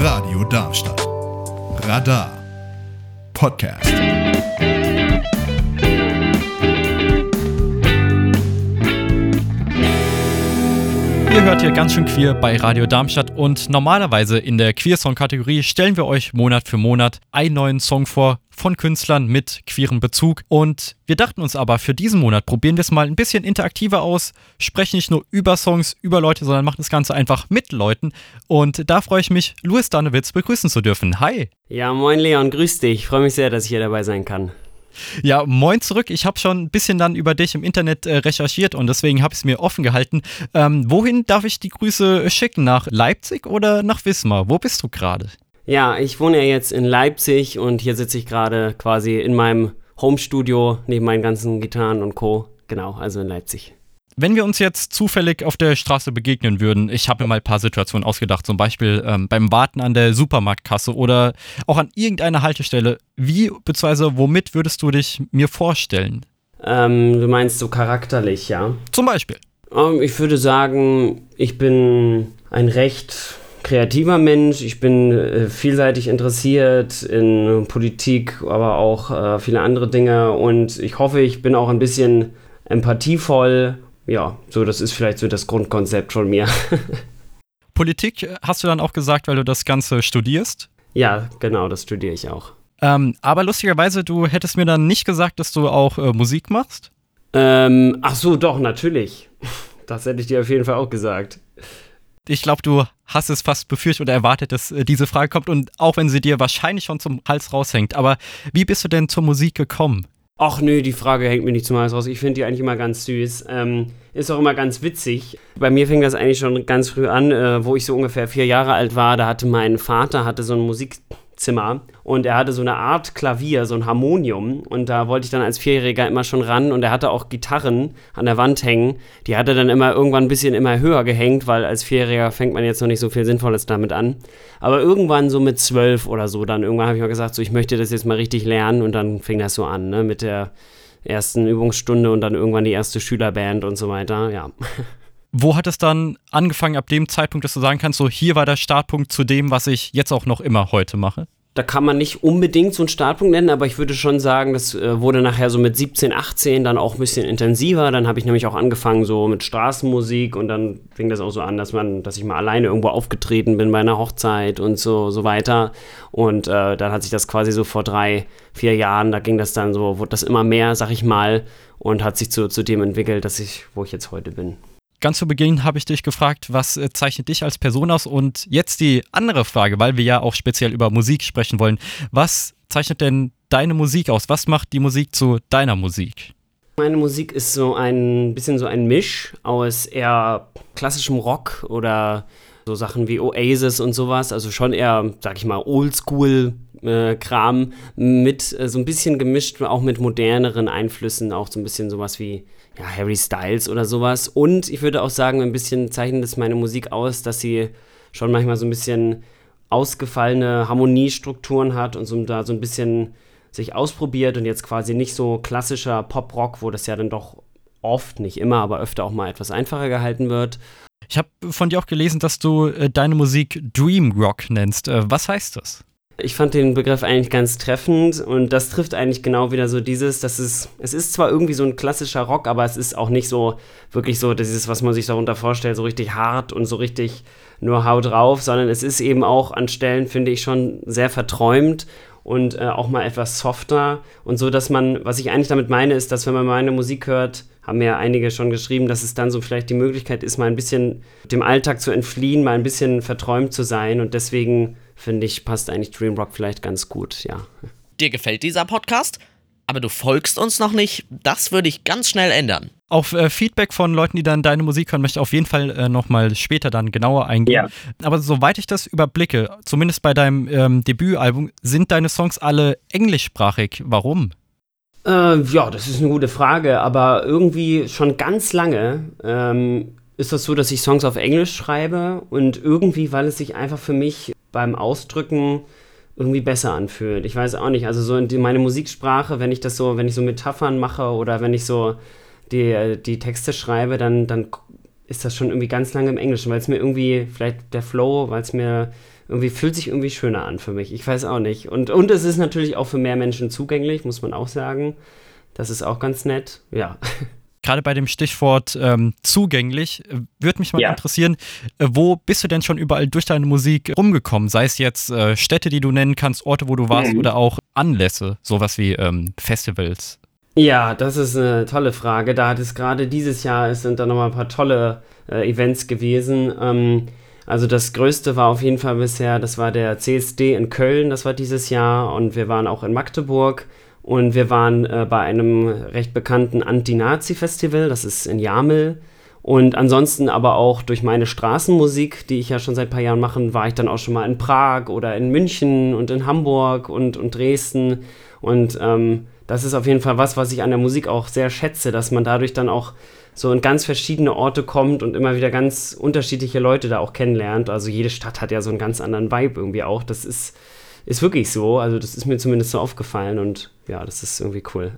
Radio Darmstadt. Radar. Podcast. Ihr hört hier ganz schön queer bei Radio Darmstadt und normalerweise in der Queer-Song-Kategorie stellen wir euch Monat für Monat einen neuen Song vor von Künstlern mit queerem Bezug. Und wir dachten uns aber, für diesen Monat probieren wir es mal ein bisschen interaktiver aus, sprechen nicht nur über Songs, über Leute, sondern machen das Ganze einfach mit Leuten. Und da freue ich mich, Louis Danewitz begrüßen zu dürfen. Hi! Ja, moin Leon, grüß dich. Ich freue mich sehr, dass ich hier dabei sein kann. Ja, moin zurück. Ich habe schon ein bisschen dann über dich im Internet äh, recherchiert und deswegen habe ich es mir offen gehalten. Ähm, wohin darf ich die Grüße schicken? Nach Leipzig oder nach Wismar? Wo bist du gerade? Ja, ich wohne ja jetzt in Leipzig und hier sitze ich gerade quasi in meinem Homestudio neben meinen ganzen Gitarren und Co. Genau, also in Leipzig. Wenn wir uns jetzt zufällig auf der Straße begegnen würden, ich habe mir mal ein paar Situationen ausgedacht, zum Beispiel ähm, beim Warten an der Supermarktkasse oder auch an irgendeiner Haltestelle, wie bzw. womit würdest du dich mir vorstellen? Ähm, du meinst so charakterlich, ja? Zum Beispiel. Ähm, ich würde sagen, ich bin ein recht kreativer Mensch, ich bin äh, vielseitig interessiert in Politik, aber auch äh, viele andere Dinge und ich hoffe, ich bin auch ein bisschen empathievoll ja, so das ist vielleicht so das Grundkonzept von mir. Politik äh, hast du dann auch gesagt, weil du das Ganze studierst? Ja, genau, das studiere ich auch. Ähm, aber lustigerweise, du hättest mir dann nicht gesagt, dass du auch äh, Musik machst? Ähm, ach so, doch, natürlich. Das hätte ich dir auf jeden Fall auch gesagt. Ich glaube, du hast es fast befürchtet oder erwartet, dass äh, diese Frage kommt und auch wenn sie dir wahrscheinlich schon zum Hals raushängt. Aber wie bist du denn zur Musik gekommen? Ach nö, die Frage hängt mir nicht zum Hals raus. Ich finde die eigentlich immer ganz süß. Ähm, ist auch immer ganz witzig. Bei mir fing das eigentlich schon ganz früh an, äh, wo ich so ungefähr vier Jahre alt war. Da hatte mein Vater hatte so ein Musikzimmer und er hatte so eine Art Klavier, so ein Harmonium. Und da wollte ich dann als Vierjähriger immer schon ran. Und er hatte auch Gitarren an der Wand hängen. Die hat er dann immer irgendwann ein bisschen immer höher gehängt, weil als Vierjähriger fängt man jetzt noch nicht so viel Sinnvolles damit an. Aber irgendwann so mit zwölf oder so, dann irgendwann habe ich mal gesagt, so ich möchte das jetzt mal richtig lernen. Und dann fing das so an, ne, mit der ersten Übungsstunde und dann irgendwann die erste Schülerband und so weiter, ja. Wo hat es dann angefangen, ab dem Zeitpunkt, dass du sagen kannst, so hier war der Startpunkt zu dem, was ich jetzt auch noch immer heute mache? Da kann man nicht unbedingt so einen Startpunkt nennen, aber ich würde schon sagen, das äh, wurde nachher so mit 17, 18 dann auch ein bisschen intensiver. Dann habe ich nämlich auch angefangen so mit Straßenmusik und dann fing das auch so an, dass man, dass ich mal alleine irgendwo aufgetreten bin bei einer Hochzeit und so, so weiter. Und äh, dann hat sich das quasi so vor drei, vier Jahren, da ging das dann so, wurde das immer mehr, sag ich mal, und hat sich zu, zu dem entwickelt, dass ich, wo ich jetzt heute bin. Ganz zu Beginn habe ich dich gefragt, was äh, zeichnet dich als Person aus? Und jetzt die andere Frage, weil wir ja auch speziell über Musik sprechen wollen. Was zeichnet denn deine Musik aus? Was macht die Musik zu deiner Musik? Meine Musik ist so ein bisschen so ein Misch aus eher klassischem Rock oder so Sachen wie Oasis und sowas. Also schon eher, sag ich mal, Oldschool-Kram äh, mit äh, so ein bisschen gemischt, auch mit moderneren Einflüssen, auch so ein bisschen sowas wie ja, Harry Styles oder sowas. Und ich würde auch sagen, ein bisschen zeichnet es meine Musik aus, dass sie schon manchmal so ein bisschen ausgefallene Harmoniestrukturen hat und so, da so ein bisschen sich ausprobiert und jetzt quasi nicht so klassischer Pop-Rock, wo das ja dann doch oft, nicht immer, aber öfter auch mal etwas einfacher gehalten wird. Ich habe von dir auch gelesen, dass du äh, deine Musik Dream Rock nennst. Äh, was heißt das? Ich fand den Begriff eigentlich ganz treffend und das trifft eigentlich genau wieder so dieses, dass es, es ist zwar irgendwie so ein klassischer Rock, aber es ist auch nicht so wirklich so dieses, was man sich darunter vorstellt, so richtig hart und so richtig nur Haut drauf, sondern es ist eben auch an Stellen, finde ich, schon sehr verträumt und äh, auch mal etwas softer und so, dass man, was ich eigentlich damit meine, ist, dass wenn man meine Musik hört, haben ja einige schon geschrieben, dass es dann so vielleicht die Möglichkeit ist, mal ein bisschen dem Alltag zu entfliehen, mal ein bisschen verträumt zu sein und deswegen finde ich, passt eigentlich Dreamrock vielleicht ganz gut, ja. Dir gefällt dieser Podcast? Aber du folgst uns noch nicht? Das würde ich ganz schnell ändern. Auf äh, Feedback von Leuten, die dann deine Musik hören, möchte ich auf jeden Fall äh, nochmal später dann genauer eingehen. Ja. Aber soweit ich das überblicke, zumindest bei deinem ähm, Debütalbum, sind deine Songs alle englischsprachig. Warum? Äh, ja, das ist eine gute Frage, aber irgendwie schon ganz lange ähm, ist das so, dass ich Songs auf Englisch schreibe und irgendwie, weil es sich einfach für mich beim Ausdrücken irgendwie besser anfühlt. Ich weiß auch nicht, also so in meine Musiksprache, wenn ich das so, wenn ich so Metaphern mache oder wenn ich so die, die Texte schreibe, dann, dann ist das schon irgendwie ganz lange im Englischen, weil es mir irgendwie, vielleicht der Flow, weil es mir irgendwie fühlt sich irgendwie schöner an für mich. Ich weiß auch nicht. Und, und es ist natürlich auch für mehr Menschen zugänglich, muss man auch sagen. Das ist auch ganz nett. Ja. Gerade bei dem Stichwort ähm, zugänglich, äh, würde mich mal Ja. interessieren, äh, wo bist du denn schon überall durch deine Musik rumgekommen? Sei es jetzt äh, Städte, die du nennen kannst, Orte, wo du warst Mhm. oder auch Anlässe, sowas wie ähm, Festivals. Ja, das ist eine tolle Frage. Da hat es gerade dieses Jahr, es sind da nochmal ein paar tolle äh, Events gewesen. Ähm, also das größte war auf jeden Fall bisher, das war der CSD in Köln, das war dieses Jahr und wir waren auch in Magdeburg und wir waren äh, bei einem recht bekannten Anti-Nazi-Festival, das ist in Jamel. Und ansonsten aber auch durch meine Straßenmusik, die ich ja schon seit ein paar Jahren mache, war ich dann auch schon mal in Prag oder in München und in Hamburg und, und Dresden. Und ähm, das ist auf jeden Fall was, was ich an der Musik auch sehr schätze, dass man dadurch dann auch so in ganz verschiedene Orte kommt und immer wieder ganz unterschiedliche Leute da auch kennenlernt. Also jede Stadt hat ja so einen ganz anderen Vibe irgendwie auch. Das ist, ist wirklich so. Also das ist mir zumindest so aufgefallen und ja, das ist irgendwie cool.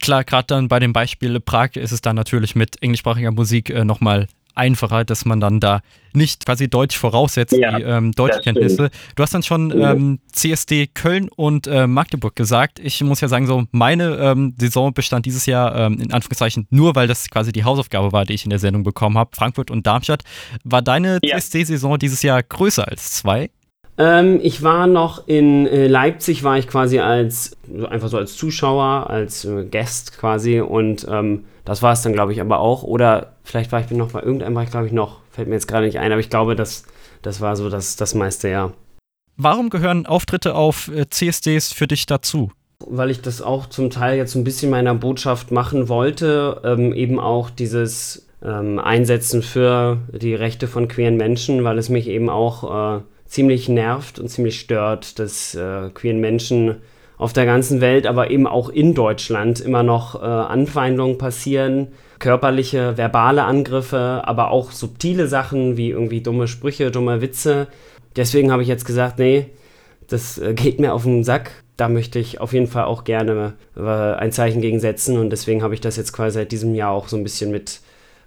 Klar, gerade dann bei dem Beispiel Prag ist es dann natürlich mit englischsprachiger Musik äh, nochmal einfacher, dass man dann da nicht quasi Deutsch voraussetzt, Ja, die ähm, Deutschkenntnisse. Du hast dann schon ähm, CSD Köln und äh, Magdeburg gesagt. Ich muss ja sagen, so meine ähm, Saison bestand dieses Jahr ähm, in Anführungszeichen nur, weil das quasi die Hausaufgabe war, die ich in der Sendung bekommen habe, Frankfurt und Darmstadt. War deine Ja. CSD-Saison dieses Jahr größer als zwei? Ähm, ich war noch in äh, Leipzig, war ich quasi als, einfach so als Zuschauer, als äh, Guest quasi und ähm, das war es dann, glaube ich, aber auch. Oder vielleicht war ich noch bei irgendeinem, war ich glaube ich noch, fällt mir jetzt gerade nicht ein, aber ich glaube, das, das war so das, das meiste, ja. Warum gehören Auftritte auf äh, CSDs für dich dazu? weil ich das auch zum Teil jetzt ein bisschen meiner Botschaft machen wollte, ähm, eben auch dieses ähm, Einsetzen für die Rechte von queeren Menschen, weil es mich eben auch äh, ziemlich nervt und ziemlich stört, dass äh, queeren Menschen auf der ganzen Welt, aber eben auch in Deutschland immer noch äh, Anfeindungen passieren, körperliche, verbale Angriffe, aber auch subtile Sachen wie irgendwie dumme Sprüche, dumme Witze. Deswegen habe ich jetzt gesagt, nee, das äh, geht mir auf den Sack. Da möchte ich auf jeden Fall auch gerne äh, ein Zeichen gegen setzen und deswegen habe ich das jetzt quasi seit diesem Jahr auch so ein bisschen mit,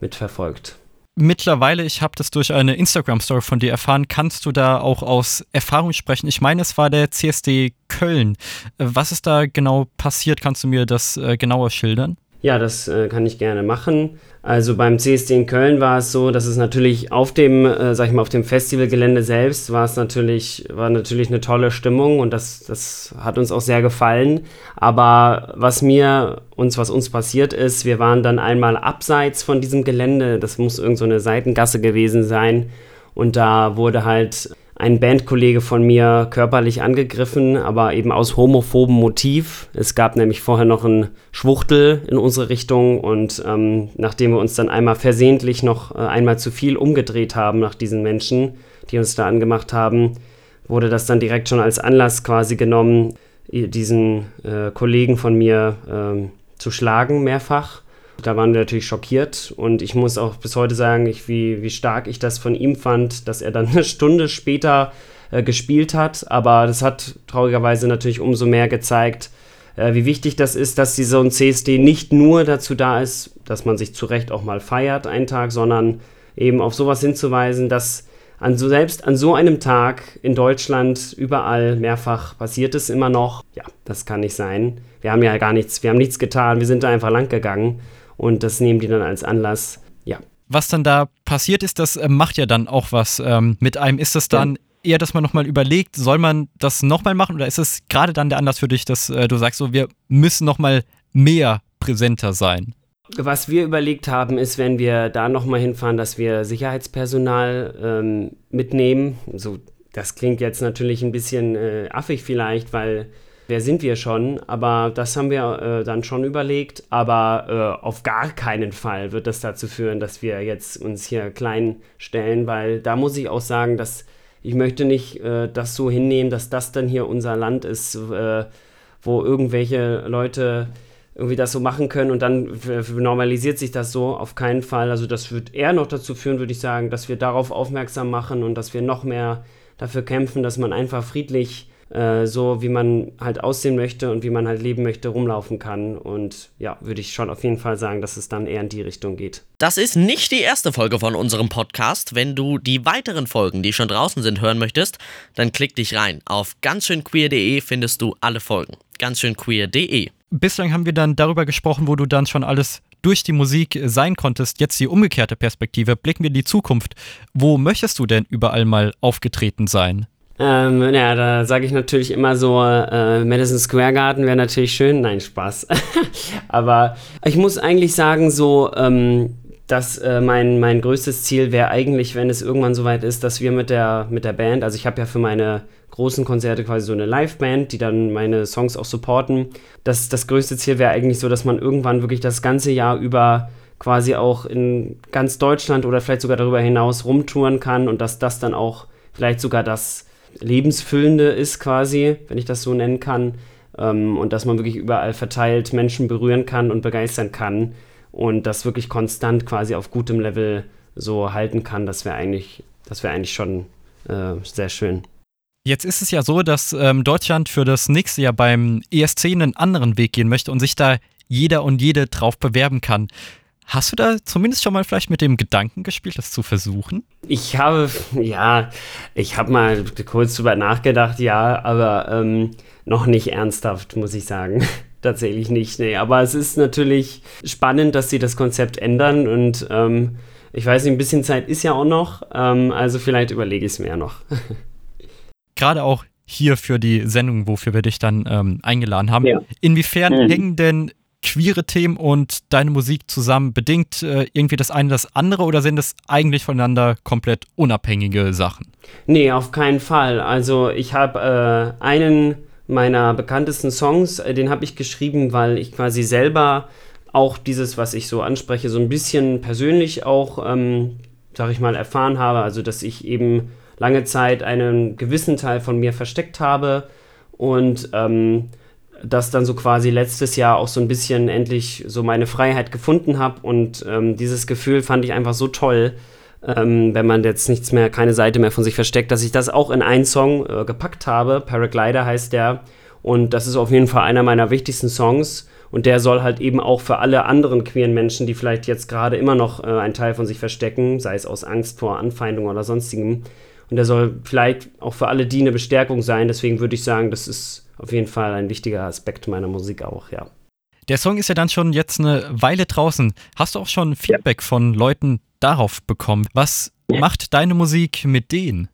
mitverfolgt. Mittlerweile, ich habe das durch eine Instagram-Story von dir erfahren, kannst du da auch aus Erfahrung sprechen? Ich meine, es war der CSD Köln. Äh, Was ist da genau passiert? Kannst du mir das äh, genauer schildern? Ja, das äh, kann ich gerne machen. Also beim CSD in Köln war es so, dass es natürlich auf dem, äh, sag ich mal, auf dem Festivalgelände selbst war es natürlich, war natürlich eine tolle Stimmung und das, das hat uns auch sehr gefallen. Aber was mir, uns, was uns passiert ist, wir waren dann einmal abseits von diesem Gelände, das muss irgend so eine Seitengasse gewesen sein und da wurde halt ein Bandkollege von mir körperlich angegriffen, aber eben aus homophobem Motiv. Es gab nämlich vorher noch einen Schwuchtel in unsere Richtung und ähm, nachdem wir uns dann einmal versehentlich noch äh, einmal zu viel umgedreht haben nach diesen Menschen, die uns da angemacht haben, wurde das dann direkt schon als Anlass quasi genommen, diesen äh, Kollegen von mir ähm, zu schlagen mehrfach. Da waren wir natürlich schockiert und ich muss auch bis heute sagen, ich, wie, wie stark ich das von ihm fand, dass er dann eine Stunde später äh, gespielt hat. Aber das hat traurigerweise natürlich umso mehr gezeigt, äh, wie wichtig das ist, dass so ein CSD nicht nur dazu da ist, dass man sich zu Recht auch mal feiert einen Tag, sondern eben auf sowas hinzuweisen, dass an so, selbst an so einem Tag in Deutschland überall mehrfach passiert es immer noch. Ja, das kann nicht sein. Wir haben ja gar nichts, wir haben nichts getan, wir sind da einfach lang gegangen und das nehmen die dann als Anlass. Ja. Was dann da passiert ist, das äh, macht ja dann auch was ähm, mit einem. Ist das dann eher, dass man nochmal überlegt, soll man das nochmal machen oder ist es gerade dann der Anlass für dich, dass äh, du sagst, so wir müssen nochmal mehr präsenter sein? Was wir überlegt haben, ist, wenn wir da nochmal hinfahren, dass wir Sicherheitspersonal ähm, mitnehmen. So, das klingt jetzt natürlich ein bisschen äh, affig vielleicht, weil wer sind wir schon? Aber das haben wir äh, dann schon überlegt. Aber äh, auf gar keinen Fall wird das dazu führen, dass wir jetzt uns hier klein stellen, weil da muss ich auch sagen, dass ich möchte nicht äh, das so hinnehmen, dass das dann hier unser Land ist, äh, wo irgendwelche Leute irgendwie das so machen können und dann normalisiert sich das so auf keinen Fall. Also das wird eher noch dazu führen, würde ich sagen, dass wir darauf aufmerksam machen und dass wir noch mehr dafür kämpfen, dass man einfach friedlich äh, so wie man halt aussehen möchte und wie man halt leben möchte, rumlaufen kann. Und ja, würde ich schon auf jeden Fall sagen, dass es dann eher in die Richtung geht. Das ist nicht die erste Folge von unserem Podcast. Wenn du die weiteren Folgen, die schon draußen sind, hören möchtest, dann klick dich rein. Auf ganzschönqueer.de findest du alle Folgen. Ganzschönqueer.de. Bislang haben wir dann darüber gesprochen, wo du dann schon alles durch die Musik sein konntest. Jetzt die umgekehrte Perspektive. Blicken wir in die Zukunft. Wo möchtest du denn überall mal aufgetreten sein? Ähm, ja, da sage ich natürlich immer so, äh, Madison Square Garden wäre natürlich schön. Nein, Spaß. Aber ich muss eigentlich sagen, so, ähm, dass äh, mein, mein größtes Ziel wäre eigentlich, wenn es irgendwann soweit ist, dass wir mit der, mit der Band, also ich habe ja für meine großen Konzerte quasi so eine Liveband, die dann meine Songs auch supporten. Das, das größte Ziel wäre eigentlich so, dass man irgendwann wirklich das ganze Jahr über quasi auch in ganz Deutschland oder vielleicht sogar darüber hinaus rumtouren kann und dass das dann auch vielleicht sogar das Lebensfüllende ist quasi, wenn ich das so nennen kann. Ähm, und dass man wirklich überall verteilt Menschen berühren kann und begeistern kann und das wirklich konstant quasi auf gutem Level so halten kann, das wäre eigentlich, das wäre eigentlich schon äh, sehr schön. Jetzt ist es ja so, dass ähm, Deutschland für das nächste Jahr beim ESC einen anderen Weg gehen möchte und sich da jeder und jede drauf bewerben kann. Hast du da zumindest schon mal vielleicht mit dem Gedanken gespielt, das zu versuchen? Ich habe, ja, ich habe mal kurz drüber nachgedacht, ja, aber ähm, noch nicht ernsthaft, muss ich sagen. Tatsächlich nicht, nee. Aber es ist natürlich spannend, dass sie das Konzept ändern und ähm, ich weiß nicht, ein bisschen Zeit ist ja auch noch, ähm, also vielleicht überlege ich es mir ja noch. gerade auch hier für die Sendung, wofür wir dich dann ähm, eingeladen haben. Ja. Inwiefern mhm. hängen denn queere Themen und deine Musik zusammen? Bedingt äh, irgendwie das eine das andere oder sind es eigentlich voneinander komplett unabhängige Sachen? Nee, auf keinen Fall. Also ich habe äh, einen meiner bekanntesten Songs, äh, den habe ich geschrieben, weil ich quasi selber auch dieses, was ich so anspreche, so ein bisschen persönlich auch, ähm, sag ich mal, erfahren habe. Also dass ich eben lange Zeit einen gewissen Teil von mir versteckt habe und ähm, das dann so quasi letztes Jahr auch so ein bisschen endlich so meine Freiheit gefunden habe und ähm, dieses Gefühl fand ich einfach so toll, ähm, wenn man jetzt nichts mehr, keine Seite mehr von sich versteckt, dass ich das auch in einen Song äh, gepackt habe. Paraglider heißt der und das ist auf jeden Fall einer meiner wichtigsten Songs und der soll halt eben auch für alle anderen queeren Menschen, die vielleicht jetzt gerade immer noch äh, einen Teil von sich verstecken, sei es aus Angst vor Anfeindung oder sonstigem, und der soll vielleicht auch für alle die eine Bestärkung sein. Deswegen würde ich sagen, das ist auf jeden Fall ein wichtiger Aspekt meiner Musik auch, ja. Der Song ist ja dann schon jetzt eine Weile draußen. Hast du auch schon Feedback ja. von Leuten darauf bekommen? Was ja. macht deine Musik mit denen?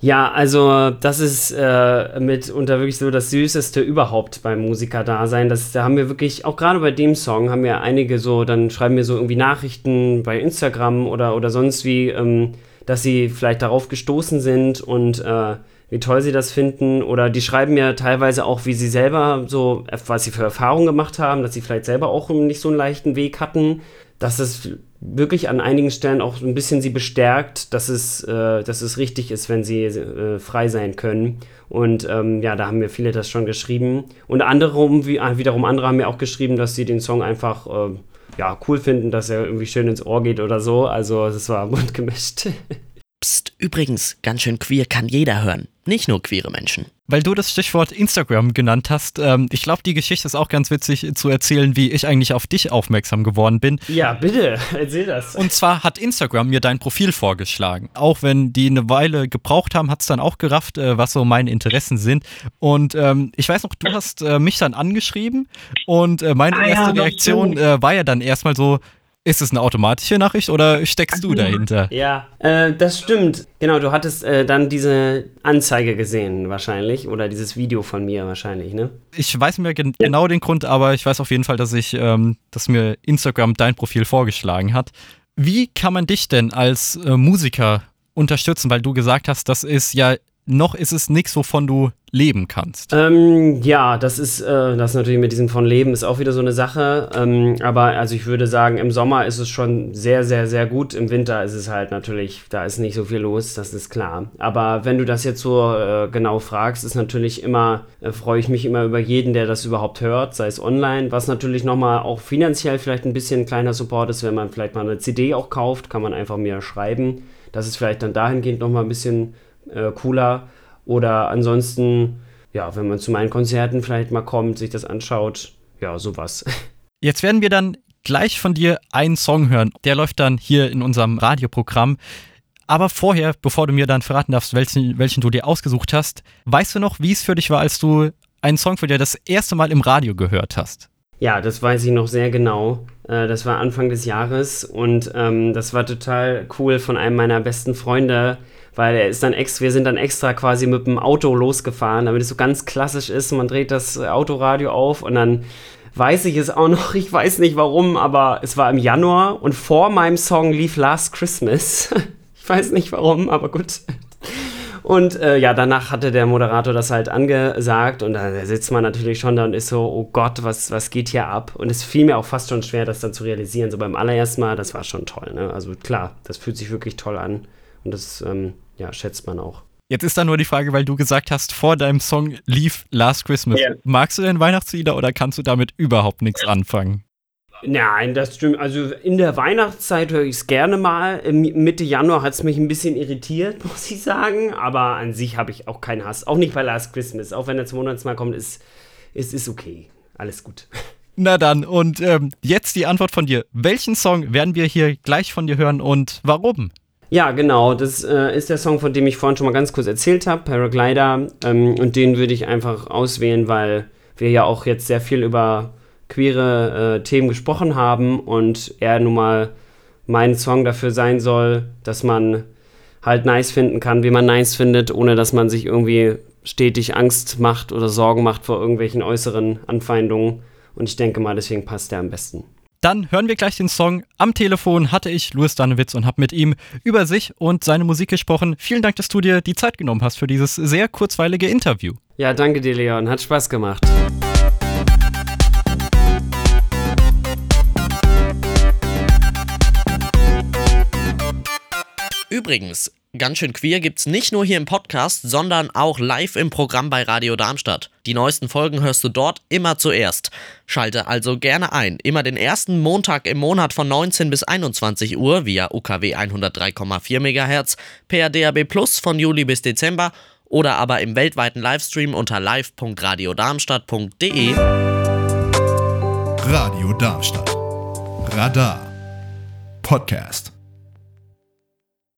Ja, also das ist äh, mitunter wirklich so das Süßeste überhaupt beim Musikerdasein. Das, da haben wir wirklich, auch gerade bei dem Song, haben wir einige so, dann schreiben wir so irgendwie Nachrichten bei Instagram oder, oder sonst wie. Ähm, dass sie vielleicht darauf gestoßen sind und äh, wie toll sie das finden. Oder die schreiben ja teilweise auch, wie sie selber so, was sie für Erfahrungen gemacht haben, dass sie vielleicht selber auch nicht so einen leichten Weg hatten. Dass es wirklich an einigen Stellen auch ein bisschen sie bestärkt, dass es, äh, dass es richtig ist, wenn sie äh, frei sein können. Und ähm, ja, da haben mir viele das schon geschrieben. Und andere, wie, wiederum andere haben mir auch geschrieben, dass sie den Song einfach äh, ja, cool finden, dass er irgendwie schön ins Ohr geht oder so. Also es war bunt gemischt. Psst, übrigens, ganz schön queer kann jeder hören, nicht nur queere Menschen. Weil du das Stichwort Instagram genannt hast, ähm, ich glaube, die Geschichte ist auch ganz witzig zu erzählen, wie ich eigentlich auf dich aufmerksam geworden bin. Ja, bitte, erzähl das. Und zwar hat Instagram mir dein Profil vorgeschlagen. Auch wenn die eine Weile gebraucht haben, hat es dann auch gerafft, äh, was so meine Interessen sind. Und ähm, ich weiß noch, du hast äh, mich dann angeschrieben und äh, meine ah, erste ja, Reaktion äh, war ja dann erstmal so, ist es eine automatische Nachricht oder steckst du dahinter? Ja, äh, das stimmt. Genau, du hattest äh, dann diese Anzeige gesehen wahrscheinlich oder dieses Video von mir wahrscheinlich, ne? Ich weiß mir gen ja. genau den Grund, aber ich weiß auf jeden Fall, dass ich, ähm, dass mir Instagram dein Profil vorgeschlagen hat. Wie kann man dich denn als äh, Musiker unterstützen? Weil du gesagt hast, das ist ja noch ist es nichts, wovon du leben kannst. Ähm, ja, das ist, äh, das ist natürlich mit diesem von Leben ist auch wieder so eine Sache. Ähm, aber also ich würde sagen, im Sommer ist es schon sehr, sehr, sehr gut. Im Winter ist es halt natürlich, da ist nicht so viel los, das ist klar. Aber wenn du das jetzt so äh, genau fragst, ist natürlich immer, äh, freue ich mich immer über jeden, der das überhaupt hört, sei es online, was natürlich nochmal auch finanziell vielleicht ein bisschen ein kleiner Support ist, wenn man vielleicht mal eine CD auch kauft, kann man einfach mir schreiben. Das ist vielleicht dann dahingehend nochmal ein bisschen äh, cooler. Oder ansonsten, ja, wenn man zu meinen Konzerten vielleicht mal kommt, sich das anschaut, ja, sowas. Jetzt werden wir dann gleich von dir einen Song hören. Der läuft dann hier in unserem Radioprogramm. Aber vorher, bevor du mir dann verraten darfst, welchen, welchen du dir ausgesucht hast, weißt du noch, wie es für dich war, als du einen Song von dir das erste Mal im Radio gehört hast? Ja, das weiß ich noch sehr genau. Äh, das war Anfang des Jahres und ähm, das war total cool von einem meiner besten Freunde, weil er ist dann extra, wir sind dann extra quasi mit dem Auto losgefahren, damit es so ganz klassisch ist. Man dreht das Autoradio auf und dann weiß ich es auch noch, ich weiß nicht warum, aber es war im Januar und vor meinem Song lief Last Christmas. ich weiß nicht warum, aber gut. Und äh, ja, danach hatte der Moderator das halt angesagt und da sitzt man natürlich schon da und ist so, oh Gott, was, was geht hier ab? Und es fiel mir auch fast schon schwer, das dann zu realisieren. So beim allerersten Mal, das war schon toll. Ne? Also klar, das fühlt sich wirklich toll an und das ähm, ja, schätzt man auch. Jetzt ist da nur die Frage, weil du gesagt hast, vor deinem Song lief Last Christmas. Yeah. Magst du denn Weihnachtslieder oder kannst du damit überhaupt nichts anfangen? Nein, das stimmt. Also in der Weihnachtszeit höre ich es gerne mal. Mitte Januar hat es mich ein bisschen irritiert, muss ich sagen. Aber an sich habe ich auch keinen Hass. Auch nicht bei Last Christmas. Auch wenn er zum Monatsmal kommt, ist es ist okay. Alles gut. Na dann, und ähm, jetzt die Antwort von dir. Welchen Song werden wir hier gleich von dir hören und warum? Ja, genau. Das äh, ist der Song, von dem ich vorhin schon mal ganz kurz erzählt habe, Paraglider. Ähm, und den würde ich einfach auswählen, weil wir ja auch jetzt sehr viel über queere äh, Themen gesprochen haben und er nun mal mein Song dafür sein soll, dass man halt nice finden kann, wie man nice findet, ohne dass man sich irgendwie stetig Angst macht oder Sorgen macht vor irgendwelchen äußeren Anfeindungen. Und ich denke mal, deswegen passt der am besten. Dann hören wir gleich den Song. Am Telefon hatte ich Louis Danewitz und habe mit ihm über sich und seine Musik gesprochen. Vielen Dank, dass du dir die Zeit genommen hast für dieses sehr kurzweilige Interview. Ja, danke dir, Leon. Hat Spaß gemacht. Übrigens, ganz schön queer gibt's nicht nur hier im Podcast, sondern auch live im Programm bei Radio Darmstadt. Die neuesten Folgen hörst du dort immer zuerst. Schalte also gerne ein. Immer den ersten Montag im Monat von 19 bis 21 Uhr via UKW 103,4 MHz, per DAB Plus von Juli bis Dezember oder aber im weltweiten Livestream unter live.radiodarmstadt.de. Radio Darmstadt. Radar. Podcast.